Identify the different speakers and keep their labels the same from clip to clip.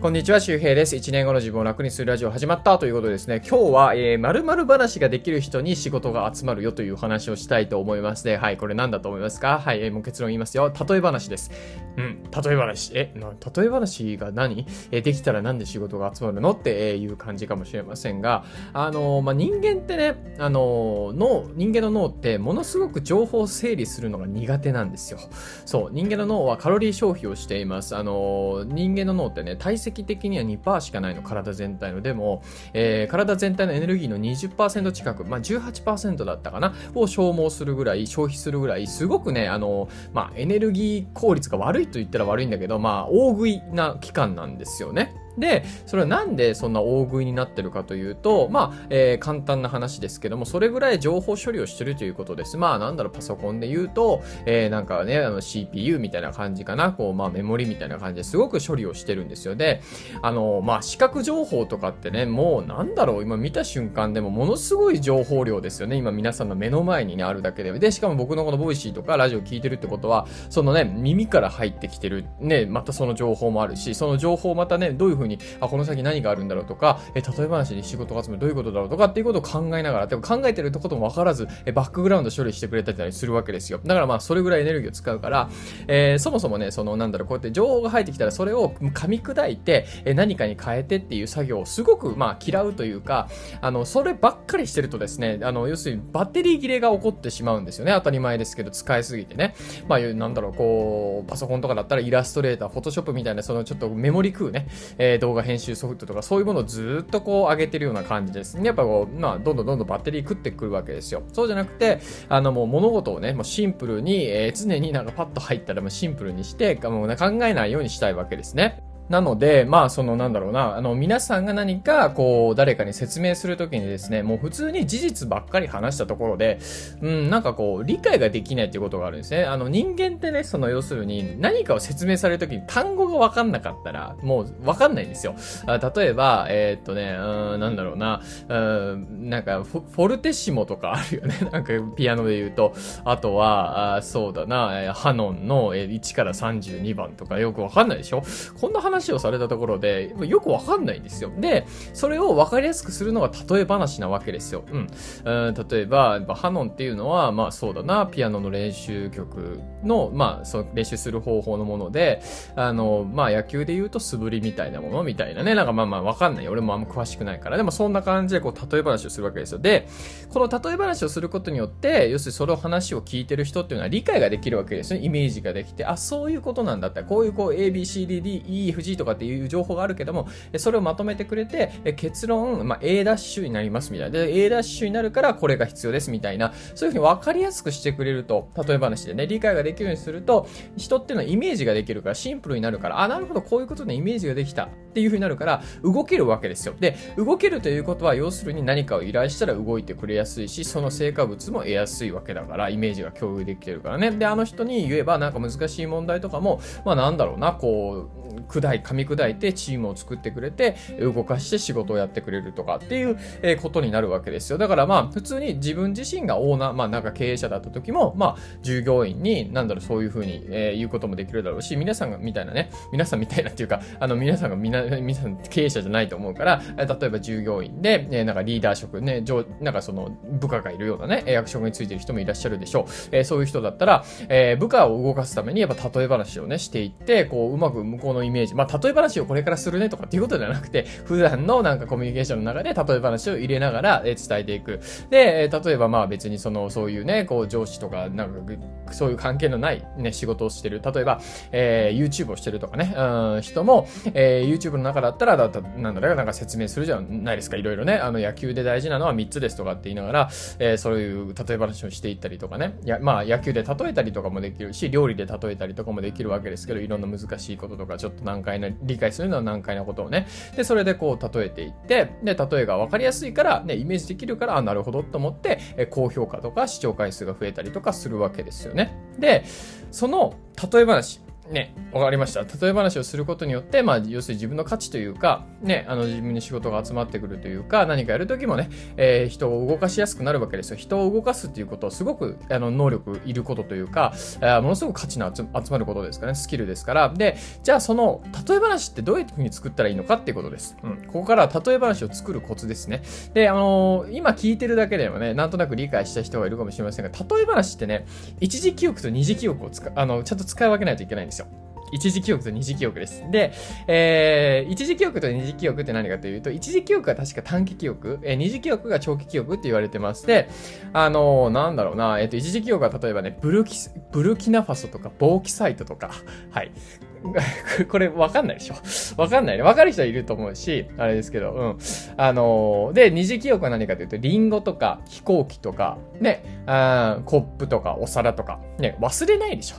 Speaker 1: こんにちは、周平です。1年後の自分を楽にするラジオ始まったということですね、今日は、えー、〇〇話ができる人に仕事が集まるよという話をしたいと思いますね。はい、これ何だと思いますか？はい、えー、もう結論言いますよ。例え話です。うん、例え話。え、な、例え話が何？えー、できたらなんで仕事が集まるの？っていう感じかもしれませんが、あのー、まあ、人間ってね、あの脳、人間の脳ってものすごく情報を整理するのが苦手なんですよ。そう、人間の脳はカロリー消費をしています。あの人間の脳ってね、体積的には2%しかないの、体全体の。でも、えー、体全体のエネルギーの20%近く、まあ、18%だったかな、を消耗するぐらい、消費するぐらい、すごくね、あの、まあ、エネルギー効率が悪いと言ったら悪いんだけど、まあ、大食いな期間なんですよね。で、それはなんでそんな大食いになってるかというと、まあ、えー、簡単な話ですけども、それぐらい情報処理をしてるということです。まあ、なんだろう、パソコンで言うと、えー、なんかね、あの CPU みたいな感じかな、こう、まあ、メモリみたいな感じですごく処理をしてるんですよ。で、あの、まあ、視覚情報とかってね、もう、なんだろう、今見た瞬間でもものすごい情報量ですよね。今皆さんの目の前にね、あるだけで。で、しかも僕のこのボイシーとかラジオ聞いてるってことは、そのね、耳から入ってきてる、ね、またその情報もあるし、その情報をまたね、どういうふうに、あ、この先何があるんだろうとか、え例え話に仕事が集めるどういうことだろうとかっていうことを考えながら、でも考えてることも分からず、えバックグラウンド処理してくれたりするわけですよ。だからまあ、それぐらいエネルギーを使うから、えー、そもそもね、そのなんだろう、こうやって情報が入ってきたら、それを噛み砕いて、え何かに変えてっていう作業をすごくまあ、嫌うというか、あの、そればっかりしてるとですね、あの、要するにバッテリー切れが起こってしまうんですよね。当たり前ですけど、使いすぎてね。まあ、なんだろう、こう、パソコンとかだったらイラストレーター、フォトショップみたいな、そのちょっとメモリ食うね、えー、動画編集ソフトとか、そういうものをずっとこう上げてるような感じです。やっぱこう、まあ、どんどんどんどんバッテリー食ってくるわけですよ。そうじゃなくて、あのもう物事をね、もうシンプルに、えー、常になんかパッと入ったらもうシンプルにして、もう、考えないようにしたいわけですね。なので、まあ、その、なんだろうな、あの、皆さんが何か、こう、誰かに説明するときにですね、もう普通に事実ばっかり話したところで、うん、なんかこう、理解ができないっていうことがあるんですね。あの、人間ってね、その、要するに、何かを説明されるときに単語がわかんなかったら、もう、わかんないんですよ。あ例えば、えー、っとね、うん、なんだろうな、うん、なんかフ、フォルテシモとかあるよね。なんか、ピアノで言うと、あとは、あそうだな、ハノンの1から32番とかよくわかんないでしょこんな話話をされたところで、よくわかんないんですよ。で、それをわかりやすくするのが例え話なわけですよ。うん。うん例えば、ハノンっていうのは、まあそうだな、ピアノの練習曲の、まあ、その練習する方法のもので、あの、まあ野球で言うと素振りみたいなものみたいなね。なんかまあまあわかんない。俺もあんま詳しくないから。でもそんな感じでこう例え話をするわけですよ。で、この例え話をすることによって、要するにその話を聞いてる人っていうのは理解ができるわけですね。イメージができて、あ、そういうことなんだった。こういうこう ABCDDEFG とかっていう情報があるけども、それをまとめてくれて、結論、まあ、A ダッシュになりますみたいな。で、A ダッシュになるからこれが必要ですみたいな。そういうふうに分かりやすくしてくれると、例え話でね、理解ができるようにすると、人っていうのはイメージができるから、シンプルになるから、あ、なるほど、こういうことでイメージができたっていうふうになるから、動けるわけですよ。で、動けるということは、要するに何かを依頼したら動いてくれやすいし、その成果物も得やすいわけだから、イメージが共有できてるからね。で、あの人に言えば、なんか難しい問題とかも、まあなんだろうな、こう、砕い、噛み砕いてチームを作ってくれて、動かして仕事をやってくれるとかっていう、えことになるわけですよ。だからまあ、普通に自分自身がオーナー、まあなんか経営者だった時も、まあ、従業員に、なんだろう、そういうふうに、え、言うこともできるだろうし、皆さんがみたいなね、皆さんみたいなっていうか、あの、皆さんがみな、皆さん経営者じゃないと思うから、例えば従業員で、え、なんかリーダー職ね、上、なんかその部下がいるようなね、役職についてる人もいらっしゃるでしょう。え、そういう人だったら、え、部下を動かすためにやっぱ例え話をね、していって、こう、うまく向こうのイメージ、まあ、例え話をこれからするねとかっていうことではなくて、普段のなんかコミュニケーションの中で例え話を入れながら伝えていく。で、例えばまあ別にその、そういうね、こう上司とか、なんか、そういう関係のないね、仕事をしてる。例えば、えー、YouTube をしてるとかね、うん、人も、えー、YouTube の中だったら、だったなんだろう、なんか説明するじゃないですか、いろいろね。あの、野球で大事なのは3つですとかって言いながら、えー、そういう例え話をしていったりとかね。いや、まあ野球で例えたりとかもできるし、料理で例えたりとかもできるわけですけど、いろんな難しいこととか、難解な、理解するのは難解なことをね。で、それでこう例えていって、で、例えが分かりやすいから、ね、イメージできるから、あ、なるほどと思って、え高評価とか視聴回数が増えたりとかするわけですよね。で、その例え話、ね、わかりました。例え話をすることによって、まあ、要するに自分の価値というか、ね、あの、自分に仕事が集まってくるというか、何かやるときもね、えー、人を動かしやすくなるわけですよ。人を動かすっていうことはすごく、あの、能力いることというか、あものすごく価値の集まることですかね、スキルですから。で、じゃあその、例え話ってどういうふうに作ったらいいのかっていうことです。うん。ここから例え話を作るコツですね。で、あのー、今聞いてるだけでもね、なんとなく理解した人がいるかもしれませんが、例え話ってね、一時記憶と二次記憶を使、あの、ちゃんと使い分けないといけないんですよ。一時記憶と二次記憶です。で、えー、一時記憶と二次記憶って何かというと、一時記憶は確か短期記憶、えー、二次記憶が長期記憶って言われてまして、あのー、なんだろうな、えっ、ー、と、一時記憶は例えばね、ブルキ、ブルキナファソとか、ボーキサイトとか、はい。これわかんないでしょわかんないね。わかる人はいると思うし、あれですけど、うん。あのー、で、二次記憶は何かというと、リンゴとか飛行機とか、ね、あコップとかお皿とか、ね、忘れないでしょ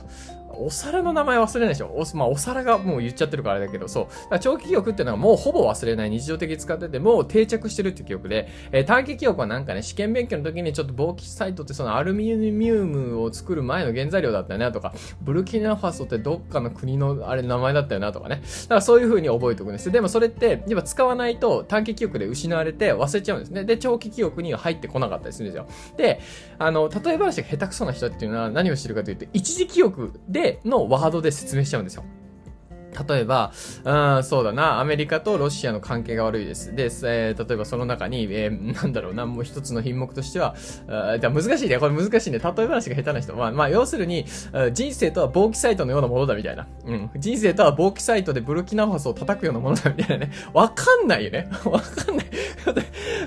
Speaker 1: お皿の名前忘れないでしょお,、まあ、お皿がもう言っちゃってるからあれだけど、そう。長期記憶っていうのはもうほぼ忘れない日常的に使っててもう定着してるっていう記憶で、えー、短期記憶はなんかね、試験勉強の時にちょっと防気サイトってそのアルミニウムを作る前の原材料だったよなとか、ブルキナファソってどっかの国のあれ名前だったよなとかね。だからそういう風に覚えておくんです。でもそれって、やっぱ使わないと短期記憶で失われて忘れちゃうんですね。で、長期記憶には入ってこなかったりするんですよ。で、あの、例え話が下手くそな人っていうのは何をしてるかというと、一時記憶でのワードでで説明しちゃうんですよ。例えば、うん、そうだな、アメリカとロシアの関係が悪いです。で、えー、例えばその中に、えー、なんだろうな、もう一つの品目としては、あじゃ難しいね、これ難しいね、例え話が下手な人。まあ、まあ、要するに、人生とは防気サイトのようなものだみたいな。うん。人生とは防気サイトでブルキナファソを叩くようなものだみたいなね。わかんないよね。わかんない。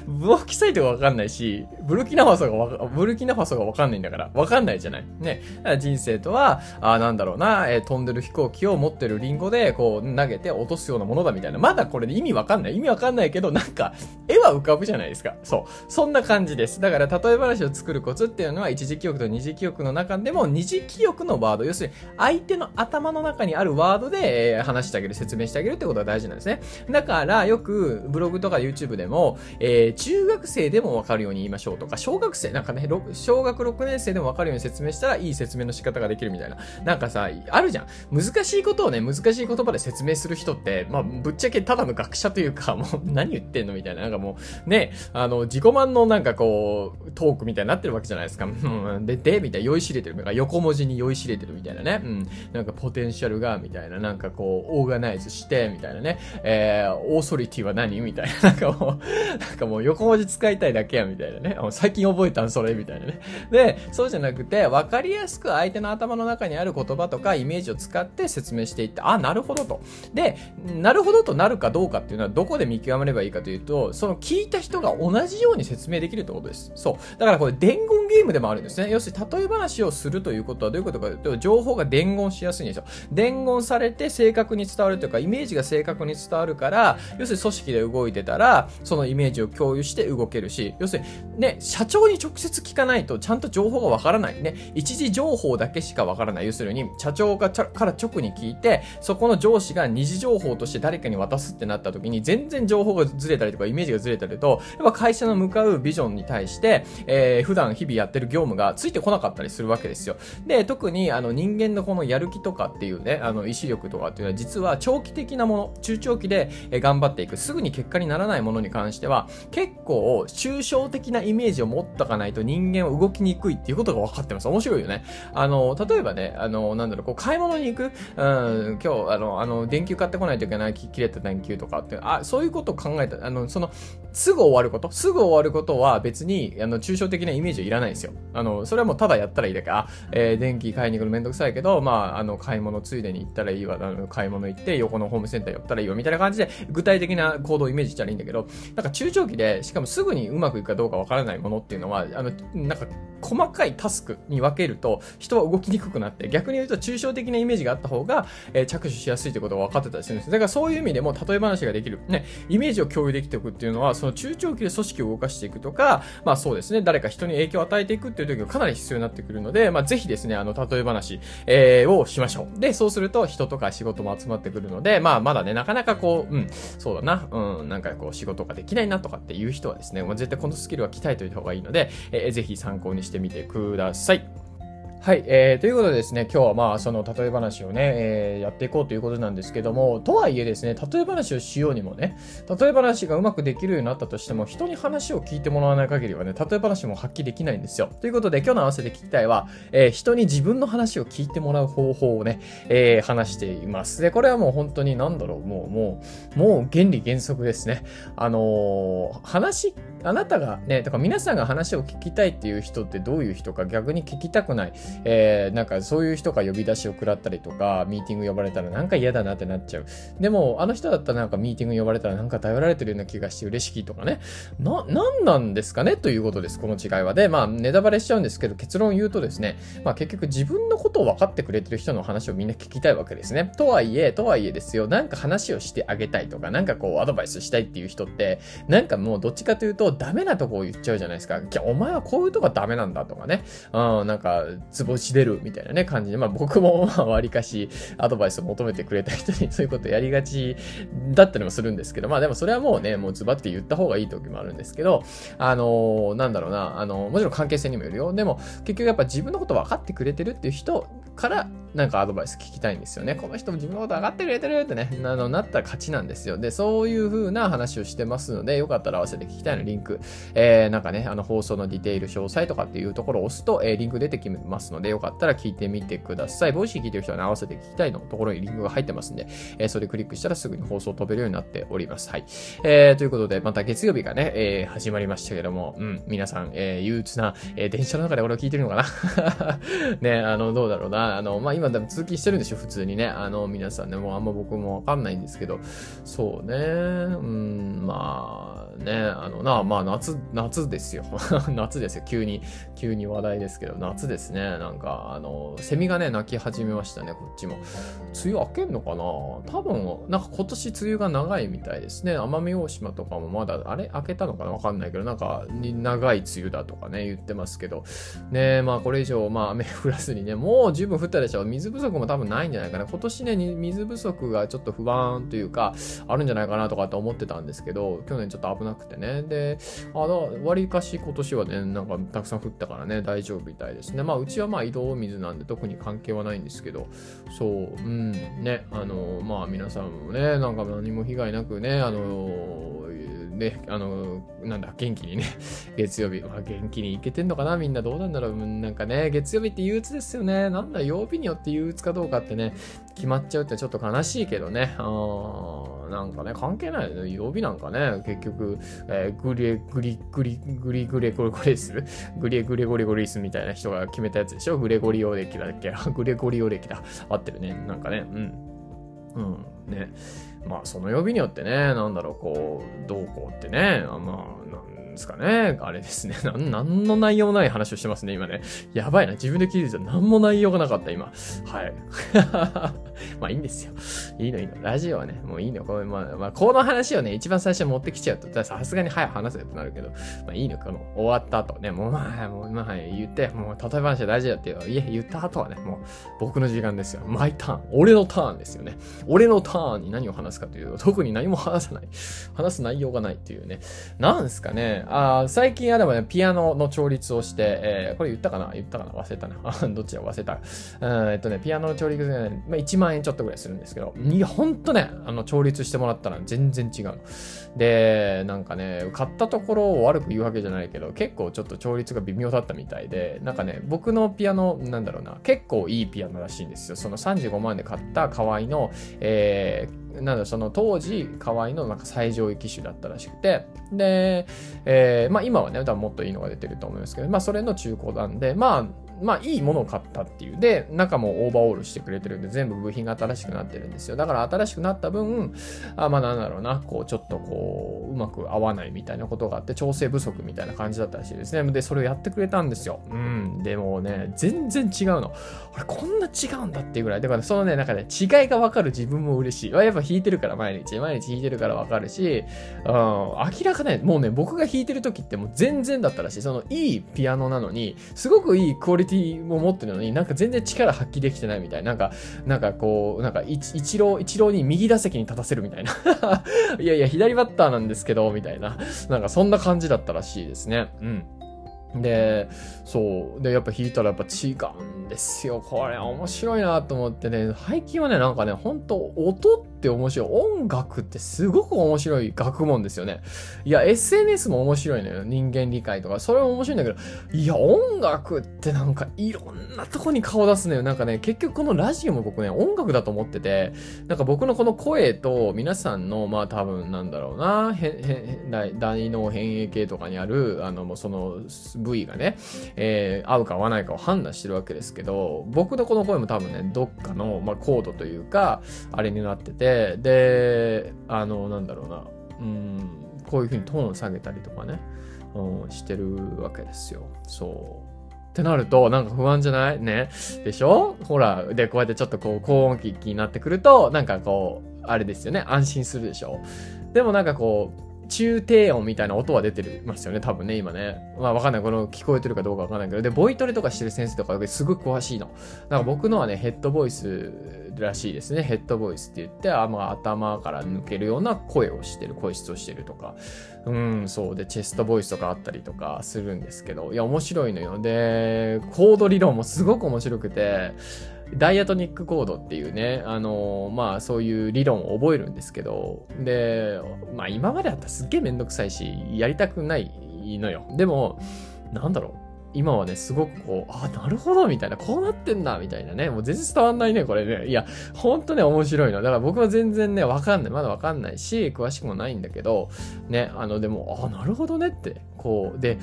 Speaker 1: 防気サイトがわかんないし、ブルキナファソがわブルキナファソがわかんないんだから、わかんないじゃない。ね。人生とは、あなんだろうな、えー、飛んでる飛行機を持ってるリンゴで、こう、投げて落とすようなものだみたいな。まだこれで意味わかんない。意味わかんないけど、なんか、絵は浮かぶじゃないですか。そう。そんな感じです。だから、例え話を作るコツっていうのは、一時記憶と二次記憶の中でも、二次記憶のワード、要するに、相手の頭の中にあるワードで、えー、話してあげる、説明してあげるってことが大事なんですね。だから、よく、ブログとか YouTube でも、えー、中学生でもわかるように言いましょうとか、小学生、なんかね、小学6年生でもわかるように説明したら、いい説明の仕方ができるみたいな。なんかさ、あるじゃん。難しいことをね、難しいい言葉で説明する人って、まあ、ぶっちゃけただの学者というか、もう何言ってんのみたいな、なんかもう、ね、あの、自己満のなんかこう、トークみたいになってるわけじゃないですか。うん、で、で、みたいな、酔いしれてる。なんか横文字に酔いしれてるみたいなね。うん。なんかポテンシャルが、みたいな、なんかこう、オーガナイズして、みたいなね。えー、オーソリティは何？みたいな。なんかもう、なんかもう横文字使いたいだけや、みたいなね。最近覚えたん、それ、みたいなね。で、そうじゃなくて、わかりやすく相手の頭の中にある言葉とかイメージを使って説明していって、あ、なるほどと。で、なるほどとなるかどうかっていうのはどこで見極めればいいかというと、その聞いた人が同じように説明できるってことです。そう。だからこれ伝言ゲームでもあるんですね。要するに例え話をするということはどういうことかというと、情報が伝言しやすいんですよ。伝言されて正確に伝わるというか、イメージが正確に伝わるから、要するに組織で動いてたら、そのイメージを共有して動けるし、要するにね、社長に直接聞かないとちゃんと情報がわからない。ね、一時情報だけしかわからない。要するに、社長がから直に聞いて、そこの上司が二次情報として誰かに渡すってなった時に全然情報がずれたりとかイメージがずれたりと、やっぱ会社の向かうビジョンに対して、えー、普段日々やってる業務がついてこなかったりするわけですよ。で、特にあの人間のこのやる気とかっていうね、あの意志力とかっていうのは実は長期的なもの、中長期で頑張っていく、すぐに結果にならないものに関しては、結構抽象的なイメージを持っとかないと人間は動きにくいっていうことが分かってます。面白いよね。あの、例えばね、あの、なんだろう、こう買い物に行く、うん、今日、あの、あの、電球買ってこないといけない、切れた電球とかって、あ、そういうことを考えた、あの、その、すぐ終わること、すぐ終わることは別に、あの、抽象的なイメージはいらないんですよ。あの、それはもうただやったらいいだけ、あ、えー、電気買いに行くのめんどくさいけど、まあ、あの、買い物ついでに行ったらいいわ、あの、買い物行って、横のホームセンター寄ったらいいわ、みたいな感じで、具体的な行動をイメージしたらいいんだけど、なんか中長期で、しかもすぐにうまくいくかどうかわからないものっていうのは、あの、なんか、細かいタスクに分けると、人は動きにくくなって、逆に言うと抽象的なイメージがあった方が、えー、着手しやすいということが分かってたりするんです。だからそういう意味でも、例え話ができる。ね、イメージを共有できておくっていうのは、その中長期で組織を動かしていくとか、まあそうですね、誰か人に影響を与えていくっていう時がかなり必要になってくるので、まあぜひですね、あの、例え話、えー、をしましょう。で、そうすると人とか仕事も集まってくるので、まあまだね、なかなかこう、うん、そうだな、うん、なんかこう仕事ができないなとかっていう人はですね、まあ、絶対このスキルは鍛えておいた方がいいので、えー、ぜひ参考にしてみてください。はい、えー、ということでですね、今日はまあ、その例え話をね、えー、やっていこうということなんですけども、とはいえですね、例え話をしようにもね、例え話がうまくできるようになったとしても、人に話を聞いてもらわない限りはね、例え話も発揮できないんですよ。ということで、今日の合わせて聞きたいは、えー、人に自分の話を聞いてもらう方法をね、えー、話しています。で、これはもう本当になんだろう、もう、もう、もう原理原則ですね。あのー、話、あなたがね、とか皆さんが話を聞きたいっていう人ってどういう人か逆に聞きたくない。えー、なんかそういう人が呼び出しを食らったりとか、ミーティング呼ばれたらなんか嫌だなってなっちゃう。でも、あの人だったらなんかミーティング呼ばれたらなんか頼られてるような気がして嬉しいとかね。な、なんなんですかねということです、この違いは。で、まあ、ネタバレしちゃうんですけど、結論言うとですね、まあ結局自分のことを分かってくれてる人の話をみんな聞きたいわけですね。とはいえ、とはいえですよ、なんか話をしてあげたいとか、なんかこうアドバイスしたいっていう人って、なんかもうどっちかというとダメなとこを言っちゃうじゃないですか。お前はこういうとこダメなんだとかね。うん、なんか、ぼし出るみたいなね、感じで。まあ僕も、まあ割かし、アドバイスを求めてくれた人に そういうことやりがちだったりもするんですけど、まあでもそれはもうね、もうズバって言った方がいい時もあるんですけど、あのー、なんだろうな、あのー、もちろん関係性にもよるよ。でも、結局やっぱ自分のこと分かってくれてるっていう人からなんかアドバイス聞きたいんですよね。この人も自分のこと上がってくれてるってね、あの、なったら勝ちなんですよ。で、そういう風な話をしてますので、よかったら合わせて聞きたいのリンク、えー、なんかね、あの、放送のディテール詳細とかっていうところを押すと、えー、リンク出てきますので、よかったら聞いてみてください。 Voicy 聞いてる人はね、合わせて聞きたいのところにリンクが入ってますんで、えー、それクリックしたらすぐに放送飛べるようになっております。はい。えー、ということで、また月曜日がね、えー、始まりましたけども、うん、皆さん、えー、憂鬱な、えー、電車の中で俺を聞いてるのかな？ね、あの、どうだろうな。あの、まあ、今、通勤してるんでしょ、普通にね。あの、皆さんね、もうあんま僕もわかんないんですけど、そうね、うん、まあね、あのな、まあ夏、夏ですよ。夏ですよ。急に、急に話題ですけど、夏ですね。なんか、あの、セミがね、鳴き始めましたね、こっちも。梅雨明けんのかな？多分、なんか今年梅雨が長いみたいですね。奄美大島とかもまだ、あれ？明けたのかな？わかんないけど、なんか、長い梅雨だとかね、言ってますけど。ねまあこれ以上、まあ雨降らずにね、もう十分降ったでしょう。水不足も多分ないんじゃないかな。今年ね、水不足がちょっと不安というか、あるんじゃないかなとかって思ってたんですけど、去年ちょっと危なくてね。で、あわりかし今年はね、なんかたくさん降ったからね、大丈夫みたいですね。まあ、うちはまあ移動水なんで特に関係はないんですけど、そう、うん、ね、あの、まあ皆さんもね、なんか何も被害なくね、あの、ね、あの、なんだ、元気にね、月曜日、まあ元気にいけてんのかなみんなどうなんだろうなんかね、月曜日って憂鬱ですよね。なんだ、曜日によって憂鬱かどうかってね、決まっちゃうってちょっと悲しいけどね。あなんかね、関係ないよね。曜日なんかね、結局、えー、グリグリグリグリグレゴリゴリスグリグレゴリゴリスみたいな人が決めたやつでしょグレゴリオ歴だっけグレゴリオ歴だ。合ってるね。なんかね、うん。うん、ね。まあ、その曜日によってね、なんだろう、こう、どうこうってね、まあ、ですかね。あれですね。なん、なんの内容もない話をしてますね、今ね。やばいな。自分で聞いてたら何も内容がなかった、今。はい。まあいいんですよ。いいのいいの。ラジオはね、もういいの。これ、まあ、まあ、この話をね、一番最初に持ってきちゃうと、さすがに早く話せってなるけど、まあいいの。この、終わった後ね、もうまあ、もうまあ言って、もう、例え話は大事だっていう、いえ、言った後はね、もう、僕の時間ですよ。マイターン。俺のターンですよね。俺のターンに何を話すかというと、特に何も話さない。話す内容がないっていうね。なんですかね。あ最近あればね、ピアノの調律をして、えー、これ言ったかな？言ったかな？忘れたな。どっちだ？忘れた。えっとね、ピアノの調律でね、まあ、1万円ちょっとぐらいするんですけど、いや、ほんとね、あの、調律してもらったら全然違うの。で、なんかね、買ったところを悪く言うわけじゃないけど、結構ちょっと調律が微妙だったみたいで、なんかね、僕のピアノ、なんだろうな、結構いいピアノらしいんですよ。その35万で買った河合の、えー、なんだその当時、河合のなんか最上位機種だったらしくて、で、えー、まあ今はね、多分もっといいのが出てると思いますけど、まあそれの中古なんで、まあまあいいものを買ったっていう。で、中もオーバーオールしてくれてるんで、全部部品が新しくなってるんですよ。だから新しくなった分、あまあなんだろうな、こうちょっとこう、うまく合わないみたいなことがあって、調整不足みたいな感じだったらしいですね。で、それをやってくれたんですよ。うん。でもね、全然違うの。あれ、こんな違うんだっていうぐらい。だからそのね、なんかね、違いがわかる自分も嬉しい。やっぱ弾いてるから毎日、毎日弾いてるからわかるし、うん、明らかね、もうね、僕が弾いてる時ってもう全然だったらしい。そのいいピアノなのに、すごくいいクオリティを持ってるのに、なんか全然力発揮できてないみたいな。なんか、なんかこう、なんか一郎、一郎に右打席に立たせるみたいな。いやいや、左バッターなんですけど、みたいな。なんかそんな感じだったらしいですね。うん。で、そう。で、やっぱ弾いたらやっぱ違うんですよ。これ面白いなと思ってね、最近はね、なんかね、ほんと音ってって面白い。音楽ってすごく面白い学問ですよね。いや、SNS も面白いのよ。人間理解とか。それも面白いんだけど、いや、音楽ってなんかいろんなとこに顔出すのよ。なんかね、結局このラジオも僕ね、音楽だと思ってて、なんか僕のこの声と皆さんの、まあ多分なんだろうな、へ、へ、大脳変影系とかにある、あの、もうその、部位がね、えー、合うか合わないかを判断してるわけですけど、僕のこの声も多分ね、どっかの、まあ、コードというか、あれになってて、で、あの、なんだろうな、うん、こういう風にトーンを下げたりとかね、うん、してるわけですよ。そう。ってなると、なんか不安じゃない？ね。でしょ？ほら、で、こうやってちょっとこう、高音機になってくると、なんかこう、あれですよね。安心するでしょ？でもなんかこう、中低音みたいな音は出てますよね、多分ね、今ね。まあわかんない。この聞こえてるかどうかわかんないけど。で、ボイトレとかしてる先生とかすごい詳しいの。なんか僕のはね、ヘッドボイスらしいですね。ヘッドボイスって言って、あまあ、頭から抜けるような声をしてる、声質をしてるとか。うん、そう。で、チェストボイスとかあったりとかするんですけど、いや、面白いのよ。で、コード理論もすごく面白くて、ダイアトニックコードっていうね、あの、まあそういう理論を覚えるんですけど、で、まあ今までだったらすっげえめんどくさいし、やりたくないのよ。でも、なんだろう。今はね、すごくこう、あ、なるほど、みたいな、こうなってんだ、みたいなね。もう全然伝わんないね、これね。いや、ほんとね、面白いの。だから僕は全然ね、わかんない。まだわかんないし、詳しくもないんだけど、ね、あの、でも、あ、なるほどねって、こう、で、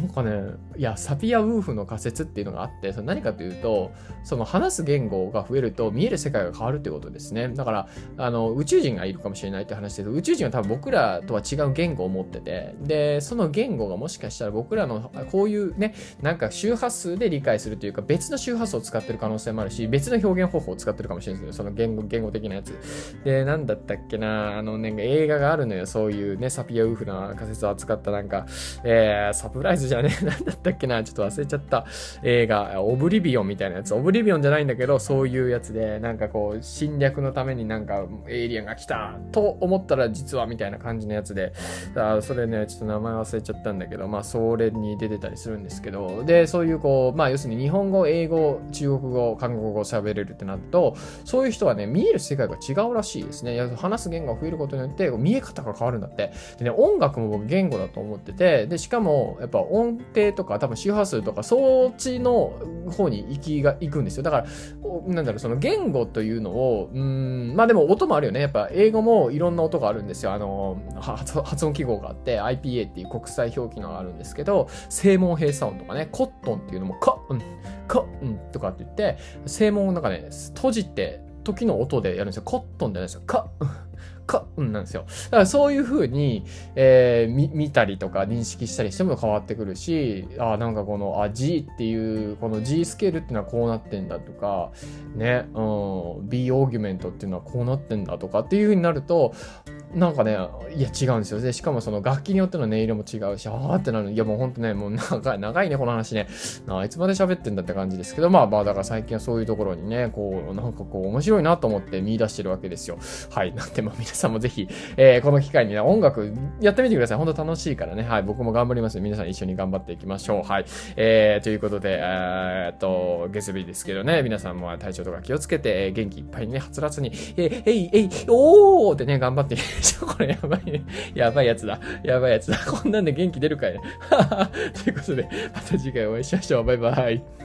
Speaker 1: なんかね、いや、サピア・ウーフの仮説っていうのがあって、その何かというと、その話す言語が増えると見える世界が変わるってことですね。だから、あの、宇宙人がいるかもしれないって話です、宇宙人は多分僕らとは違う言語を持ってて、で、その言語がもしかしたら僕らの、こういうね、なんか周波数で理解するというか、別の周波数を使ってる可能性もあるし、別の表現方法を使ってるかもしれないですけど、その言語、言語的なやつ。で、なんだったっけな、あの、なんか映画があるのよ、そういうね、サピア・ウーフの仮説を扱ったなんか、えー、サプライズじゃねえ、なんだったっけな、ちょっと忘れちゃった映画、オブリビオンみたいなやつ。オブリビオンじゃないんだけど、そういうやつで、なんかこう、侵略のためになんか、エイリアンが来たと思ったら実はみたいな感じのやつで、あそれね、ちょっと名前忘れちゃったんだけど、まあ、それに出てたりするんですけど、で、そういうこう、まあ、要するに日本語、英語、中国語、韓国語喋れるってなると、そういう人はね、見える世界が違うらしいですね。話す言語が増えることによって、見え方が変わるんだって。でね、音楽も僕言語だと思ってて、で、しかも、やっぱ音程とか、多分周波数とか、そっちの方に行きが、行くんですよ。だから、なんだろう、その言語というのを、うん、まあでも音もあるよね。やっぱ英語もいろんな音があるんですよ。あの、発音記号があって、IPA っていう国際表記のがあるんですけど、正門閉鎖音とかね、コットンっていうのも、カッ、うん、カッ、うんとかって言って、正門をなんかね、閉じて、時の音でやるんですよ。コットンじゃないですよ。カッ、か、うんなんですよ。だからそういう風に、えー、見、たりとか認識したりしても変わってくるし、あ、なんかこの、あ、G っていう、この G スケールっていうのはこうなってんだとか、ね、うん、B オーギュメントっていうのはこうなってんだとかっていう風になると、なんかね、いや違うんですよ。で、しかもその楽器によっての音色も違うし、あーってなる。いやもうほんとね、もう長い、長いね、この話ね。あいつまで喋ってんだって感じですけど、まあまあ、だから最近はそういうところにね、こう、なんかこう、面白いなと思って見出してるわけですよ。はい。なんで、まあ皆さんもぜひ、えー、この機会にね、音楽やってみてください。ほんと楽しいからね。はい。僕も頑張ります。皆さん一緒に頑張っていきましょう。はい。えー、ということで、えー、っと、月曜日ですけどね、皆さんも体調とか気をつけて、元気いっぱいにね、はつらつに、えー、えい、えい、おーってね、頑張って。これやばい。ね。やばいやつだ。やばいやつだ。こんなんで元気出るかい ということで、また次回お会いしましょう。バイバイ。